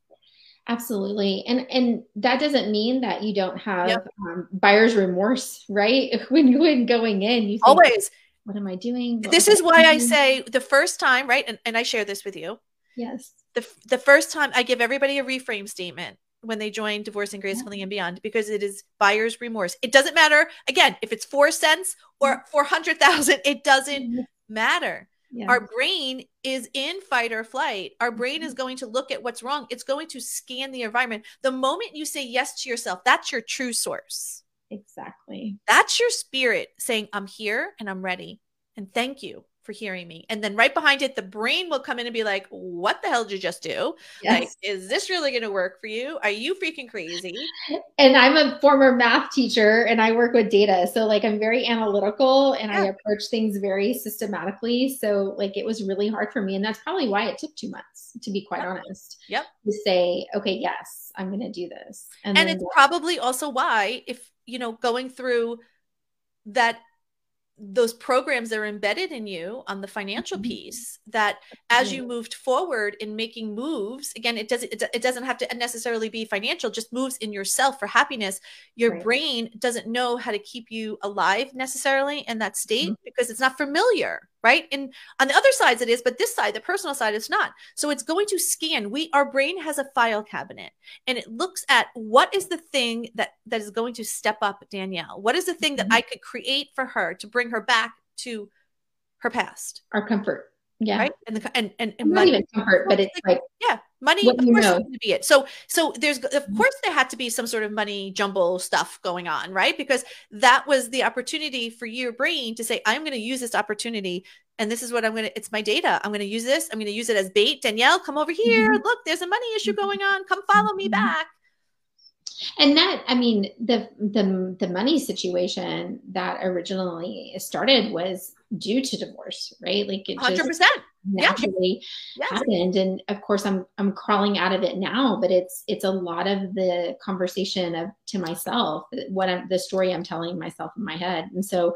Absolutely. And and that doesn't mean that you don't have Yep. um, buyer's remorse, right? When you when going in, you think, Always. What am I doing? What This is why I thinking?" say the first time, right? And, and I share this with you. yes. The, the first time I give everybody a reframe statement when they join Divorcing Gracefully and Beyond because it is buyer's remorse. It doesn't matter, again, if it's four cents or 400,000, it doesn't matter. Yeah. Our brain is in fight or flight. Our brain is mm-hmm. going to look at what's wrong. It's going to scan the environment. The moment you say yes to yourself, that's your true source. Exactly. That's your spirit saying, I'm here and I'm ready. And thank you for hearing me. And then right behind it, the brain will come in and be like, What the hell did you just do? Yes. Like, is this really going to work for you? Are you freaking crazy? and I'm a former math teacher and I work with data. So like I'm very analytical and I approach things very systematically. So like it was really hard for me. And that's probably why it took two months, to be quite Yep. honest. Yep. To say, okay, yes, I'm gonna do this. and then it's probably also why if you know going through that those programs that are embedded in you on the financial Mhm. piece that as you moved forward in making moves again it doesn't it, it doesn't have to necessarily be financial just moves in yourself for happiness your Right. brain doesn't know how to keep you alive necessarily in that state Mhm. because it's not familiar right and on the other sides it is but this side the personal side is not so it's going to scan we our brain has a file cabinet and it looks at what is the thing that that is going to step up Danielle what is the thing that Mhm. I could create for her to bring her back to her past. Our comfort. Yeah. Right. And the and and, and not money, even comfort, but it's like yeah, money. Of course, know. to be it. So so there's of Mhm. course there had to be some sort of money jumble stuff going on, right? Because that was the opportunity for your brain to say, I'm going to use this opportunity. And this is what I'm going to, it's my data. I'm going to use this. I'm going to use it as bait. Danielle, come over here. Mhm. Look, there's a money issue going on. Come follow me Mhm. back. And that i mean the the the money situation that originally started was due to divorce right like it 100%. just Yeah. naturally Yes. happened and of course i'm i'm crawling out of it now but it's it's a lot of the conversation of to myself what i'm the story i'm telling myself in my head and so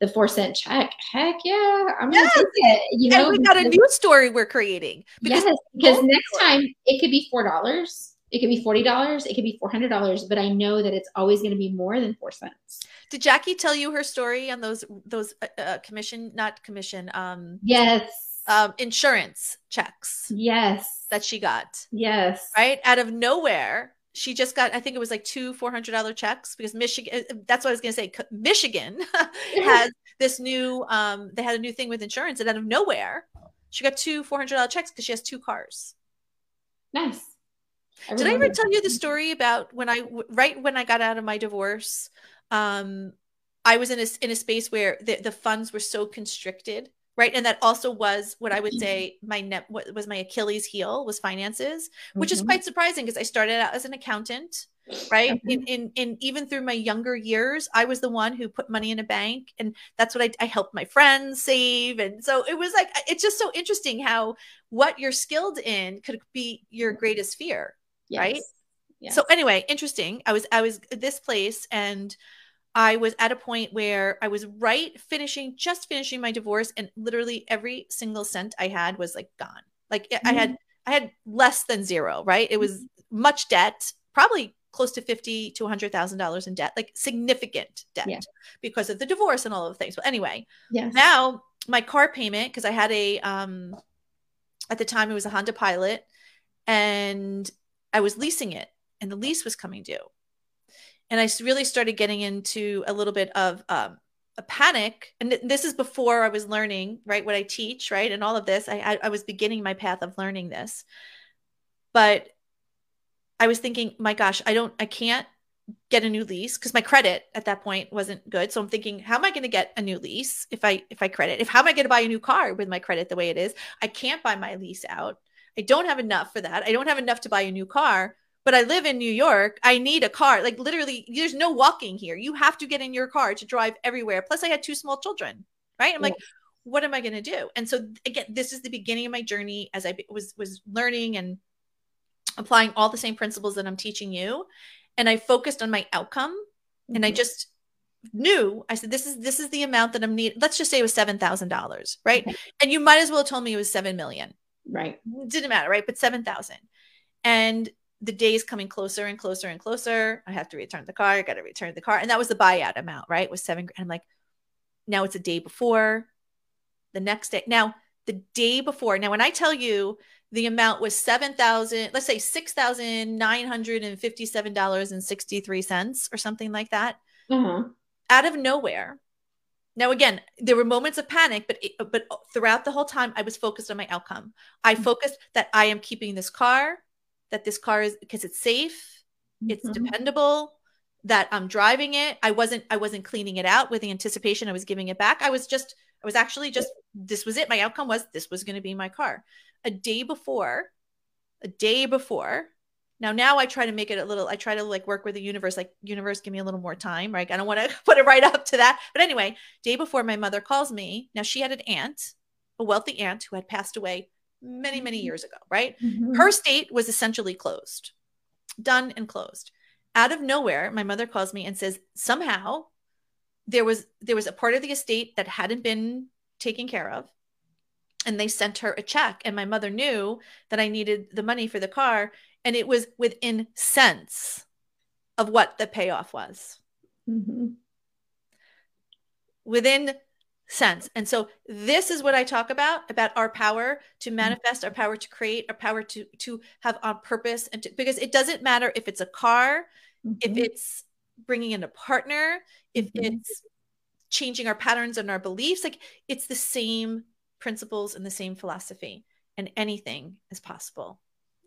the four cent check heck yeah i'm gonna take it you know we got a new story we're creating. Because yes, because next time it could be four dollars, it could be forty dollars, it could be four hundred dollars, but I know that it's always going to be more than four cents. did Jackie tell you her story on those those uh, uh, commission, not commission, um, Yes, um, insurance checks yes, that she got? yes, right out of nowhere she just got i think it was like two $400 checks because michigan uh, that's what i was going to say michigan has this new um they had a new thing with insurance and out of nowhere she got two $400 checks because she has two cars nice. Did i ever tell you the story about when I right when i got out of my divorce um i was in a, in a space where the, the funds were so constricted right and that also was what i would say my net what was my achilles heel was finances which is Mhm. quite surprising because I started out as an accountant, right? In, in in even through my younger years, I was the one who put money in a bank, and that's what I, I helped my friends save, and so it was like it's just so interesting how what you're skilled in could be your greatest fear. Yes. right? Yes. So anyway, interesting. I was I was at this place and I was at a point where I was right finishing just finishing my divorce and literally every single cent I had was like gone. Like I had I had less than zero, right? It was much debt, probably close to 50 to 100,000 dollars in debt, like significant debt Yeah. because of the divorce and all of the things. But anyway, yes. now my car payment because i had a um at the time it was a honda pilot and i was leasing it and the lease was coming due and I really started getting into a little bit of um a panic and th- this is before i was learning right what i teach right and all of this I, I i was beginning my path of learning this but i was thinking my gosh i don't i can't get a new lease because my credit at that point wasn't good. So I'm thinking, how am I going to get a new lease if I if I credit? If how am I going to buy a new car with my credit the way it is? I can't buy my lease out. I don't have enough for that. I don't have enough to buy a new car. But I live in New York. I need a car. Like literally, there's no walking here. You have to get in your car to drive everywhere. Plus, I had two small children. Right? I'm like, what am I going to do? And so again, this is the beginning of my journey as I was was learning and applying all the same principles that I'm teaching you and I focused on my outcome and I Mhm. just knew I said this is this is the amount that I'm need let's just say it was seven thousand dollars right Okay. and you might as well have told me it was seven million right. it didn't matter right? But seven thousand. And the day is coming closer and closer and closer. I have to return the car. I got to return the car. And that was the buyout amount right? Was seven grand. I'm like now it's a day before the next day. Now the day before now when I tell you the amount was seven thousand, let's say six thousand nine hundred and fifty-seven dollars and sixty-three cents, or something like that, Uh-huh. out of nowhere. Now, again, there were moments of panic, but it, but throughout the whole time, I was focused on my outcome. I focused that I am keeping this car, that this car is because it's safe, it's Mhm. dependable, that I'm driving it. I wasn't I wasn't cleaning it out with the anticipation I was giving it back. I was just I was actually just this was it. My outcome was this was going to be my car. A day before, a day before. Now now I try to make it a little I try to like work with the universe like universe give me a little more time, right? I don't want to put it right up to that. But anyway, day before my mother calls me. Now she had an aunt, a wealthy aunt who had passed away many many years ago, right? Mhm. her state was essentially closed done and closed out of nowhere my mother calls me and says somehow there was there was a part of the estate that hadn't been taken care of and they sent her a check and my mother knew that i needed the money for the car and it was within cents of what the payoff was Mhm. within sense. And so this is what I talk about about our power to manifest, our power to create, our power to to have on purpose and to, because it doesn't matter if it's a car, if Mhm. it's bringing in a partner, if Mhm. it's changing our patterns and our beliefs like it's the same principles and the same philosophy and anything is possible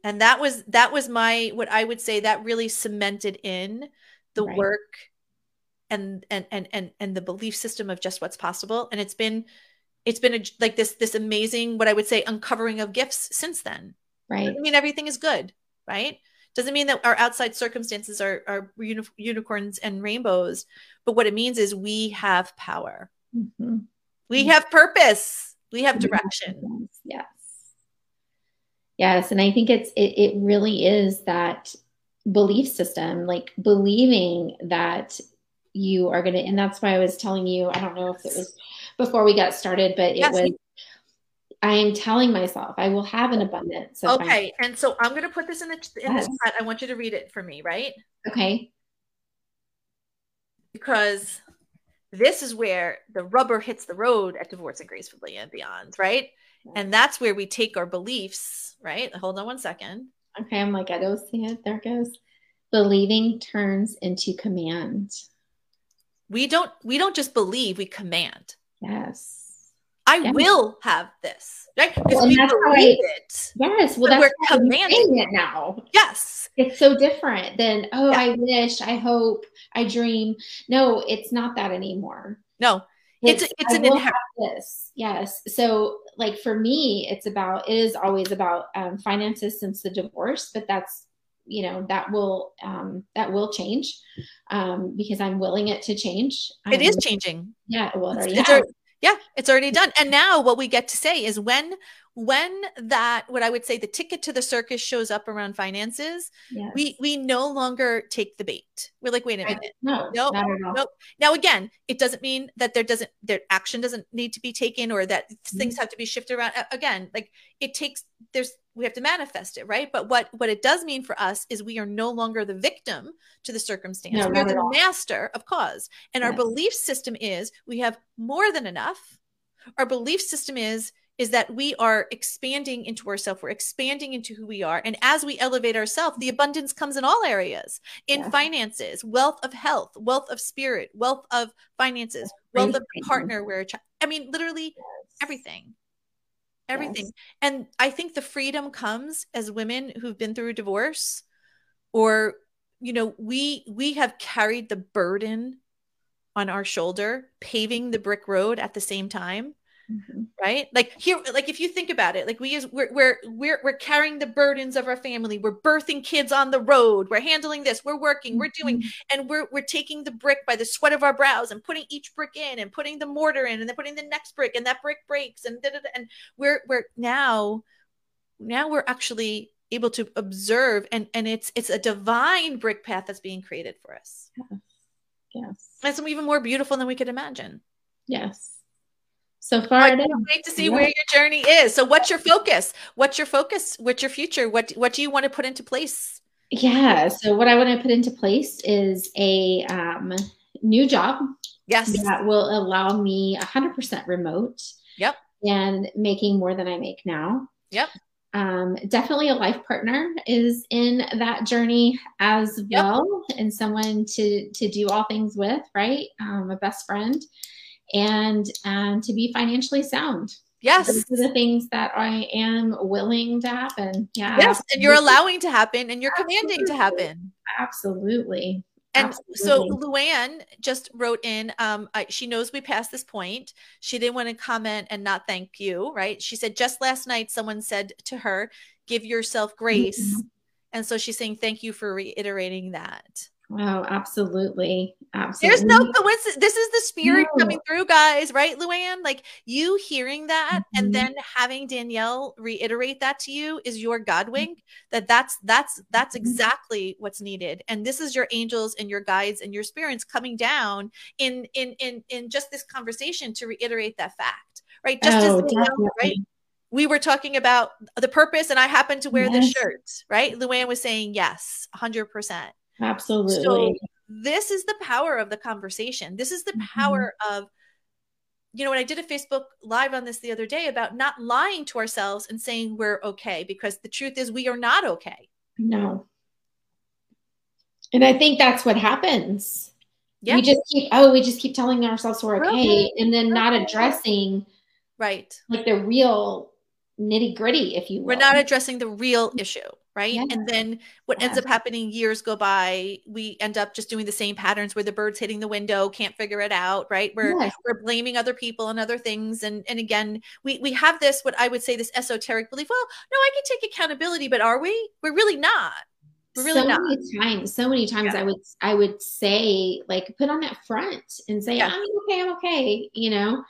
and that was that was my what i would say that really cemented in the right. work and and and and and the belief system of just what's possible. And it's been it's been a, like this this amazing what i would say uncovering of gifts since then. Right. I mean everything is good right? Doesn't mean that our outside circumstances are are uni- unicorns and rainbows but what it means is we have power. Mm-hmm. we mm-hmm. have purpose. We have direction. yes yes and i think it's it, it really is that belief system like believing that you are going to and that's why i was telling you i don't know if it was before we got started but it yes. was i am telling myself i will have an abundance okay and so i'm going to put this in the in yes. the chat i want you to read it for me right okay because this is where the rubber hits the road at divorcing gracefully and beyond right and that's where we take our beliefs right hold on one second Okay, I'm like, I don't see it. There it goes. Believing turns into command. We don't we don't just believe, we command. Yes. I yes. will have this. Right? Well, we believe I, it. Yes. Well, that's we're commanding it now. Yes. It's so different than, oh, yeah. I wish, I hope, I dream. No, it's not that anymore. No. It's it's, it's an inherent this. Yes. So like for me, it's about, it is always about um, finances since the divorce, but that's, you know, that will, um, that will change um, because I'm willing it to change. It is um, changing. Yeah. Well, it already it's, yeah, it's already done. And now what we get to say is when when that what I would say the ticket to the circus shows up around finances, yes. we we no longer take the bait. We're like, wait a minute. No, no, no. Now again, it doesn't mean that there doesn't there action doesn't need to be taken or that mm-hmm. things have to be shifted around. Again, like it takes there's we have to manifest it, right? But what what it does mean for us is we are no longer the victim to the circumstance. No, We're the master of cause. And yes. our belief system is we have more than enough. Our belief system is is that we are expanding into ourselves we're expanding into who we are. And as we elevate ourselves the abundance comes in all areas. In yeah. finances wealth of health wealth of spirit wealth of finances wealth of partner where i mean literally everything. Everything. Yes. and i think the freedom comes as women who've been through a divorce or you know we we have carried the burden on our shoulder paving the brick road at the same time Mm-hmm. right? Like here like if you think about it like we use we're, we're we're we're carrying the burdens of our family. We're birthing kids on the road. We're handling this. We're working. We're doing mm-hmm. and we're we're taking the brick by the sweat of our brows and putting each brick in and putting the mortar in and then putting the next brick and that brick breaks and da, da, da, and we're we're now now we're actually able to observe and and it's it's a divine brick path that's being created for us. Yes, yes. it's even more beautiful than we could imagine. Yes so far I can't wait to see yeah. where your journey is. So what's your focus? What's your focus? What's your future? What what do you want to put into place? Yeah so what i want to put into place is a um, new job yes. that will allow me 100% remote yep. and making more than i make now. Yep. Um, definitely a life partner is in that journey as yep. well and someone to to do all things with right? Um, a best friend and and to be financially sound. Yes. Those are the things that I am willing to happen. Yeah. Yes. And you're allowing to happen and you're Absolutely. commanding to happen. Absolutely. And Absolutely. so Luann just wrote in, um, I, she knows we passed this point. She didn't want to comment and not thank you, right? She said just last night someone said to her, give yourself grace. Mm-hmm. And so she's saying thank you for reiterating that. Wow, absolutely. Absolutely. There's no coincidence. This is the spirit no. coming through, guys, right, Luann? Like you hearing that mm-hmm. and then having Danielle reiterate that to you is your God wink. That that's that's that's mm-hmm. exactly what's needed. And this is your angels and your guides and your spirits coming down in in in in just this conversation to reiterate that fact, right? Just oh, as Danielle, right? we were talking about the purpose and I happened to wear yes. the shirt, right? Luann was saying yes, 100%. Absolutely. So this is the power of the conversation. This is the mm-hmm. power of you know, when I did a Facebook live on this the other day about not lying to ourselves and saying we're okay because the truth is we are not okay. No. And I think that's what happens. Yeah. We just keep oh, we just keep telling ourselves we're okay, okay. and then not addressing right like the real nitty gritty, if you will. We're not addressing the real issue, right? Yeah. And then what yeah. ends up happening, years go by, we end up just doing the same patterns where the bird's hitting the window, can't figure it out, right? We're yes. we're blaming other people and other things. And and again, we we have this what I would say this esoteric belief. Well, no, I can take accountability, but are we? We're really not. We're really so not. many times, so many times yeah. I would I would say, like, put on that front and say, I'm okay, I'm okay, you know.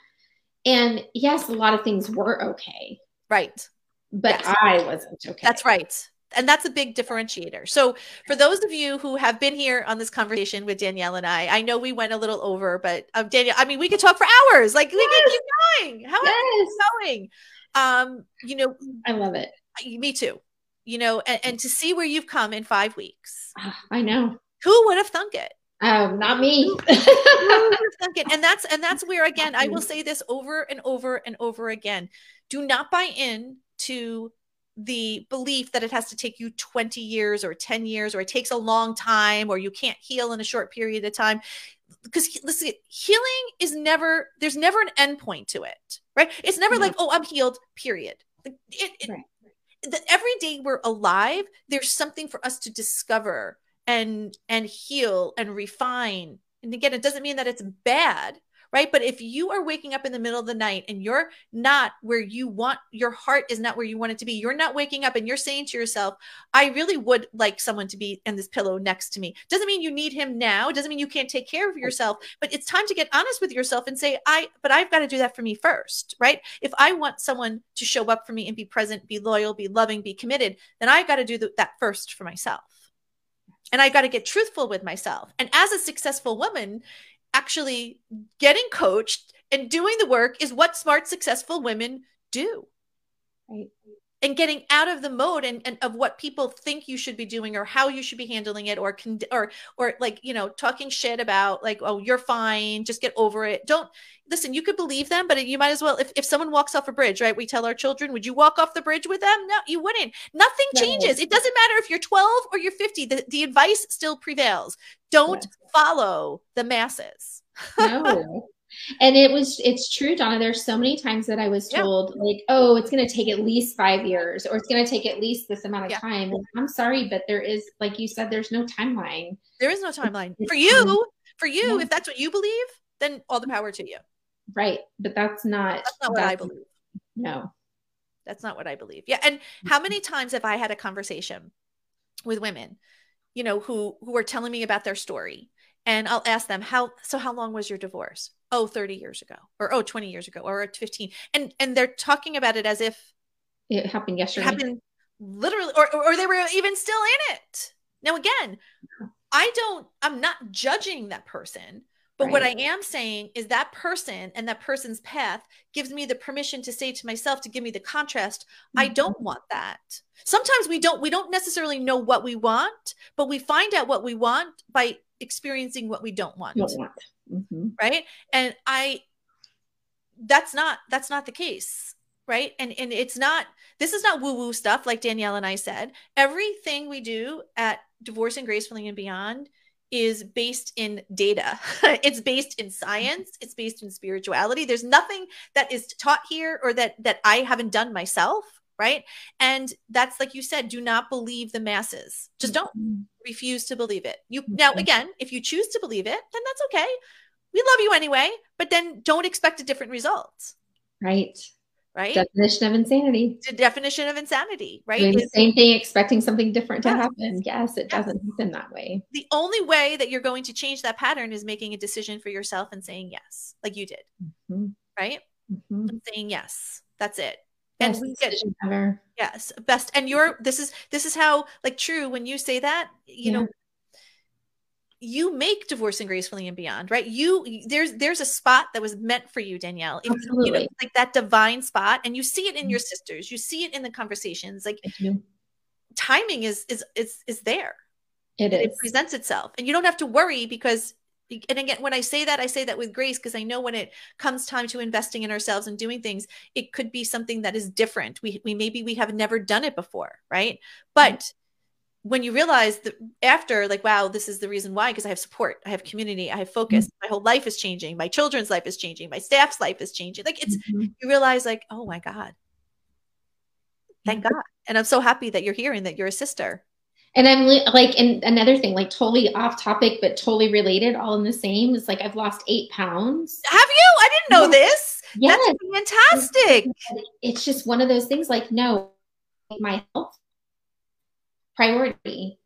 And yes, a lot of things were okay Right. But yes. I wasn't okay. That's right. And that's a big differentiator. So, for those of you who have been here on this conversation with Danielle and I, I know we went a little over, but um, Danielle, I mean, we could talk for hours. Like, yes. we can keep going. How yes. are going? Um, you know, I love it. Me too. You know, and, and to see where you've come in five weeks. Ah, I know. Who would have thunk it? Um, not me. and that's and that's where again I will say this over and over and over again. Do not buy in to the belief that it has to take you 20 years or 10 years or it takes a long time or you can't heal in a short period of time because listen healing is never there's never an end point to it right it's never like oh i'm healed period it, it, right. the, every day we're alive there's something for us to discover and and heal and refine. And again it doesn't mean that it's bad right? But if you are waking up in the middle of the night and you're not where you want your heart is not where you want it to be you're not waking up and you're saying to yourself i really would like someone to be in this pillow next to me. Doesn't mean you need him now. Doesn't mean you can't take care of yourself but it's time to get honest with yourself and say i but i've got to do that for me first right? If i want someone to show up for me and be present be loyal be loving be committed then i've got to do that first for myself and I got to get truthful with myself. And as a successful woman, actually getting coached and doing the work is what smart, successful women do. Right and getting out of the mode and, and of what people think you should be doing or how you should be handling it or con- or or like you know talking shit about like oh you're fine just get over it. Don't listen you could believe them but you might as well if, if someone walks off a bridge right we tell our children would you walk off the bridge with them? No you wouldn't. Nothing changes. It doesn't matter if you're 12 or you're 50 the, the advice still prevails. Don't yes. follow the masses. No and it was it's true dona there's so many times that i was told yeah. like oh it's going to take at least five years or it's going to take at least this amount of yeah. time. And i'm sorry but there is like you said there's no timeline. There is no timeline. for you for you yeah. if that's what you believe then all the power to you. Right but that's not that's not what that's, i believe. no. That's not what i believe. Yeah and how many times have i had a conversation with women you know who who are telling me about their story? And I'll ask them how so how long was your divorce? Oh, 30 years ago or oh 20 years ago or 15. And and they're talking about it as if it happened yesterday. It happened literally or or they were even still in it. Now again, I don't I'm not judging that person, but right. what I am saying is that person and that person's path gives me the permission to say to myself to give me the contrast, mm-hmm. I don't want that. Sometimes we don't we don't necessarily know what we want, but we find out what we want by experiencing what we don't want. Don't want. Mm-hmm. Right. And I, that's not, that's not the case. Right. And, and it's not, this is not woo woo stuff like Danielle and I said. Everything we do at Divorce Divorcing Gracefully and Beyond is based in data. it's based in science. It's based in spirituality. There's nothing that is taught here or that that I haven't done myself right? And that's like you said, do not believe the masses. Just don't mm-hmm. refuse to believe it. You now again, if you choose to believe it, then that's okay. We love you anyway, but then don't expect a different result. Right. Right. Definition of insanity. The definition of insanity, right? Doing the same thing, expecting something different to happen. Yes, it doesn't happen that way. The only way that you're going to change that pattern is making a decision for yourself and saying yes, like you did. Mm-hmm. Right? Mm-hmm. saying yes. That's it and ever. yes best and you're this is this is how like true when you say that you yeah. know you make divorce divorcing gracefully and beyond right you there's there's a spot that was meant for you danielle it's, Absolutely. you know like that divine spot and you see it in mm-hmm. your sisters you see it in the conversations like timing is is is is there it is it presents itself and you don't have to worry because and again when i say that i say that with grace because i know when it comes time to investing in ourselves and doing things it could be something that is different. We, we maybe we have never done it before right? But when you realize that after like wow this is the reason why because i have support i have community i have focus mm-hmm. my whole life is changing my children's life is changing my staff's life is changing like it's mm-hmm. you realize like oh my god. Thank god. And i'm so happy that you're here and that you're a sister and i'm like and another thing like totally off topic but totally related all in the same is like i've lost eight pounds have you i didn't know this yes. that's fantastic it's just one of those things like no my health priority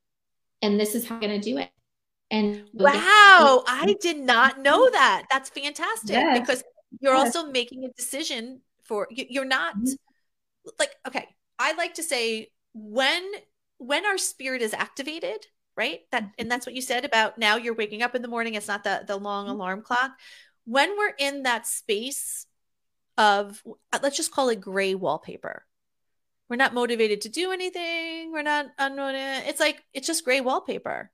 and this is how i'm going to do it and wow i did not know that that's fantastic yes. because you're yes. also making a decision for you're not mm-hmm. like okay i like to say when when our spirit is activated right that and that's what you said about now you're waking up in the morning it's not the the long mm-hmm. alarm clock when we're in that space of let's just call it gray wallpaper we're not motivated to do anything. We're not unmotivated. It's like it's just gray wallpaper.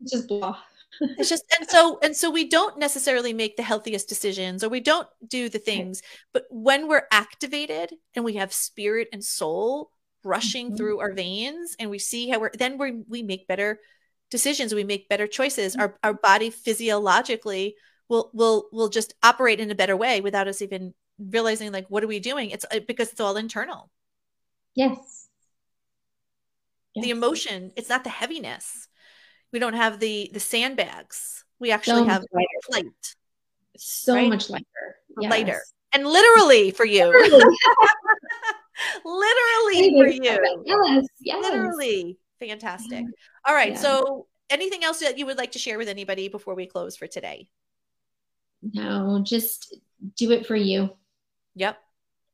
It's just blah. it's just and so and so we don't necessarily make the healthiest decisions or we don't do the things but when we're activated and we have spirit and soul rushing mm-hmm. through our veins and we see how we're then we we make better decisions we make better choices mm-hmm. our our body physiologically will will will just operate in a better way without us even realizing like what are we doing it's because it's all internal Yes. The emotion, it's not the heaviness. We don't have the the sandbags. We actually so have light. So right? much lighter. Yes. Lighter. And literally for you. Literally, literally for you. Yes. Yes. Literally. Fantastic. All right. Yeah. So anything else that you would like to share with anybody before we close for today? No, just do it for you. Yep.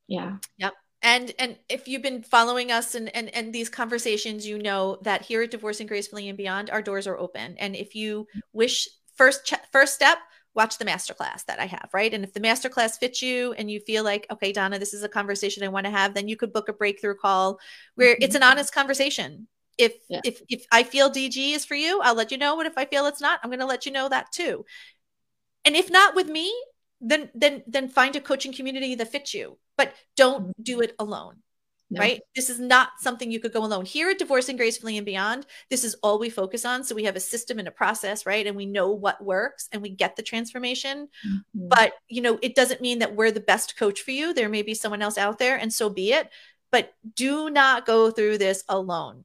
Yeah. Yep and and if you've been following us and and, and these conversations you know that here at divorcing gracefully and beyond our doors are open and if you wish first ch- first step watch the masterclass that i have right and if the masterclass fits you and you feel like okay dona this is a conversation i want to have then you could book a breakthrough call where mm-hmm. it's an honest conversation if yeah. if if i feel dg is for you i'll let you know but if i feel it's not i'm going to let you know that too and if not with me then then then find a coaching community that fits you but don't mm-hmm. do it alone no. right this is not something you could go alone here at divorcing gracefully and beyond this is all we focus on so we have a system and a process right and we know what works and we get the transformation mm-hmm. but you know it doesn't mean that we're the best coach for you there may be someone else out there and so be it but do not go through this alone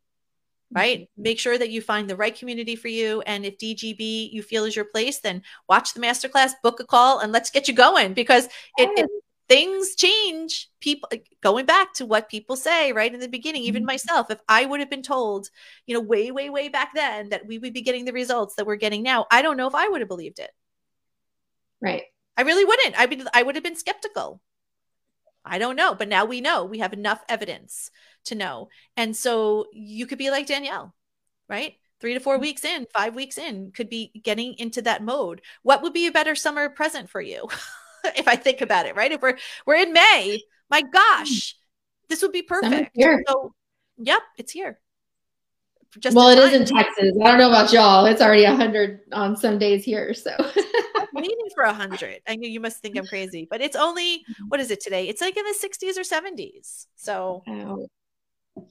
right? Mm-hmm. Make sure that you find the right community for you. And if DGB you feel is your place, then watch the masterclass, book a call, and let's get you going because it, it things change. People going back to what people say right in the beginning, even mm-hmm. myself, if I would have been told, you know, way, way, way back then that we would be getting the results that we're getting now, I don't know if I would have believed it. Right. I really wouldn't. I would I would have been skeptical. I don't know, but now we know. We have enough evidence to know. And so you could be like Danielle, right? Three to four mm-hmm. weeks in, five weeks in, could be getting into that mode. What would be a better summer present for you? if I think about it, right? If we're we're in May, my gosh, mm. this would be perfect. So, yep, it's here. Just well, it is in Texas. I don't know about y'all. It's already hundred on some days here. So waiting for a hundred. I know you must think I'm crazy, but it's only mm-hmm. what is it today? It's like in the 60s or 70s. So oh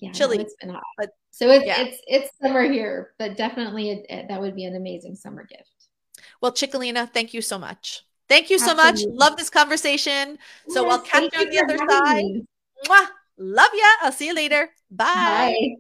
yeah, chilly. it's been hot. But so it's yeah. it's it's summer here, but definitely it, it, that would be an amazing summer gift. Well, Chickalina, thank you so much. Thank you so Absolutely. much. Love this conversation. So yes, I'll catch you on the other side. Mwah. Love ya. I'll see you later. Bye. Bye.